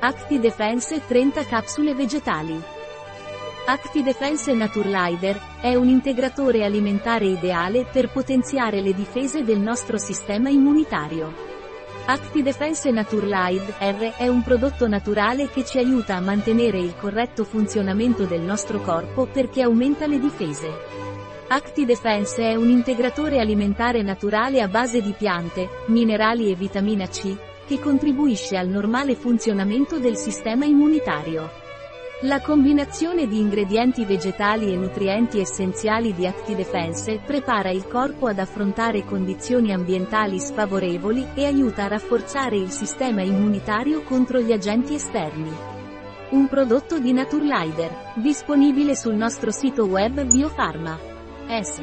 ActiDefense 30 capsule vegetali. ActiDefense Naturlider è un integratore alimentare ideale per potenziare le difese del nostro sistema immunitario. ActiDefense Naturlide R è un prodotto naturale che ci aiuta a mantenere il corretto funzionamento del nostro corpo perché aumenta le difese. ActiDefense è un integratore alimentare naturale a base di piante, minerali e vitamina C, che contribuisce al normale funzionamento del sistema immunitario. La combinazione di ingredienti vegetali e nutrienti essenziali di ActiDefense prepara il corpo ad affrontare condizioni ambientali sfavorevoli e aiuta a rafforzare il sistema immunitario contro gli agenti esterni. Un prodotto di Naturlider, disponibile sul nostro sito web Biofarma. S.